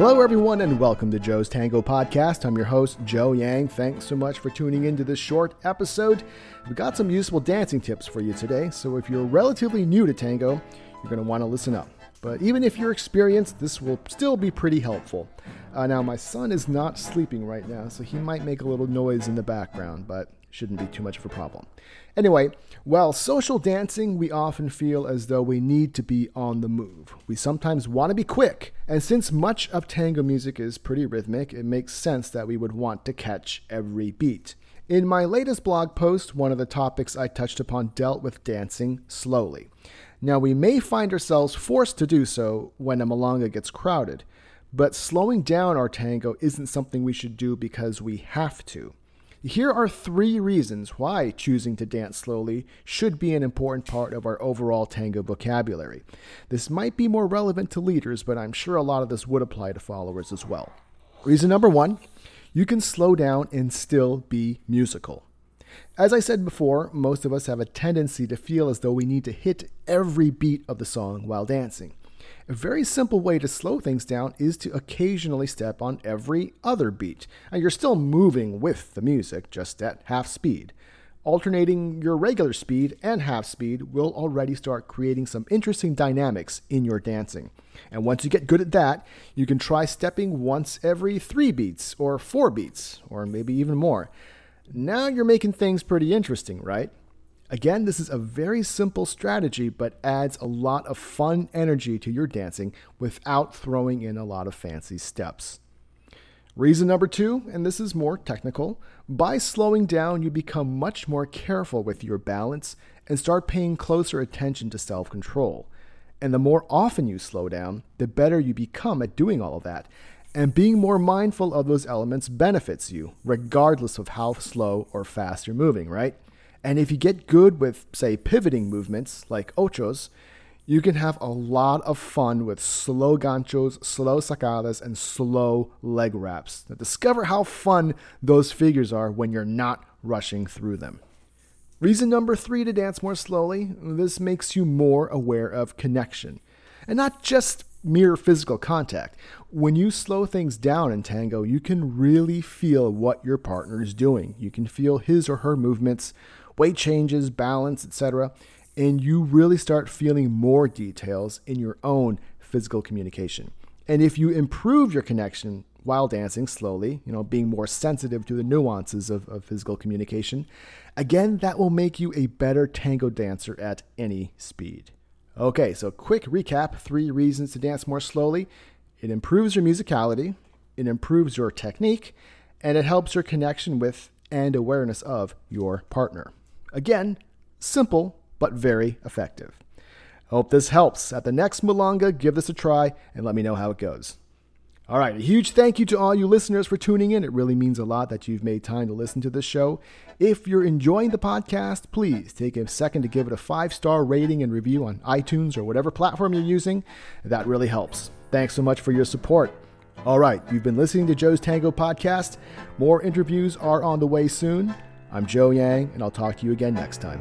Hello, everyone, and welcome to Joe's Tango Podcast. I'm your host, Joe Yang. Thanks so much for tuning into this short episode. We've got some useful dancing tips for you today, so if you're relatively new to tango, you're going to want to listen up. But even if you're experienced, this will still be pretty helpful. Uh, now, my son is not sleeping right now, so he might make a little noise in the background, but shouldn't be too much of a problem. Anyway, while social dancing, we often feel as though we need to be on the move. We sometimes want to be quick, and since much of tango music is pretty rhythmic, it makes sense that we would want to catch every beat. In my latest blog post, one of the topics I touched upon dealt with dancing slowly. Now, we may find ourselves forced to do so when a milonga gets crowded, but slowing down our tango isn't something we should do because we have to. Here are three reasons why choosing to dance slowly should be an important part of our overall tango vocabulary. This might be more relevant to leaders, but I'm sure a lot of this would apply to followers as well. Reason number one you can slow down and still be musical. As I said before, most of us have a tendency to feel as though we need to hit every beat of the song while dancing. A very simple way to slow things down is to occasionally step on every other beat. Now, you're still moving with the music, just at half speed. Alternating your regular speed and half speed will already start creating some interesting dynamics in your dancing. And once you get good at that, you can try stepping once every three beats, or four beats, or maybe even more. Now you're making things pretty interesting, right? Again, this is a very simple strategy, but adds a lot of fun energy to your dancing without throwing in a lot of fancy steps. Reason number two, and this is more technical, by slowing down, you become much more careful with your balance and start paying closer attention to self control. And the more often you slow down, the better you become at doing all of that. And being more mindful of those elements benefits you, regardless of how slow or fast you're moving, right? And if you get good with, say, pivoting movements like ochos, you can have a lot of fun with slow ganchos, slow sacadas, and slow leg wraps. Now, discover how fun those figures are when you're not rushing through them. Reason number three to dance more slowly this makes you more aware of connection. And not just mere physical contact. When you slow things down in tango, you can really feel what your partner is doing. You can feel his or her movements, weight changes, balance, etc. And you really start feeling more details in your own physical communication. And if you improve your connection while dancing slowly, you know, being more sensitive to the nuances of, of physical communication, again, that will make you a better tango dancer at any speed. Okay, so quick recap three reasons to dance more slowly it improves your musicality, it improves your technique, and it helps your connection with and awareness of your partner. Again, simple but very effective. Hope this helps. At the next Milonga, give this a try and let me know how it goes. All right, a huge thank you to all you listeners for tuning in. It really means a lot that you've made time to listen to this show. If you're enjoying the podcast, please take a second to give it a five star rating and review on iTunes or whatever platform you're using. That really helps. Thanks so much for your support. All right, you've been listening to Joe's Tango Podcast. More interviews are on the way soon. I'm Joe Yang, and I'll talk to you again next time.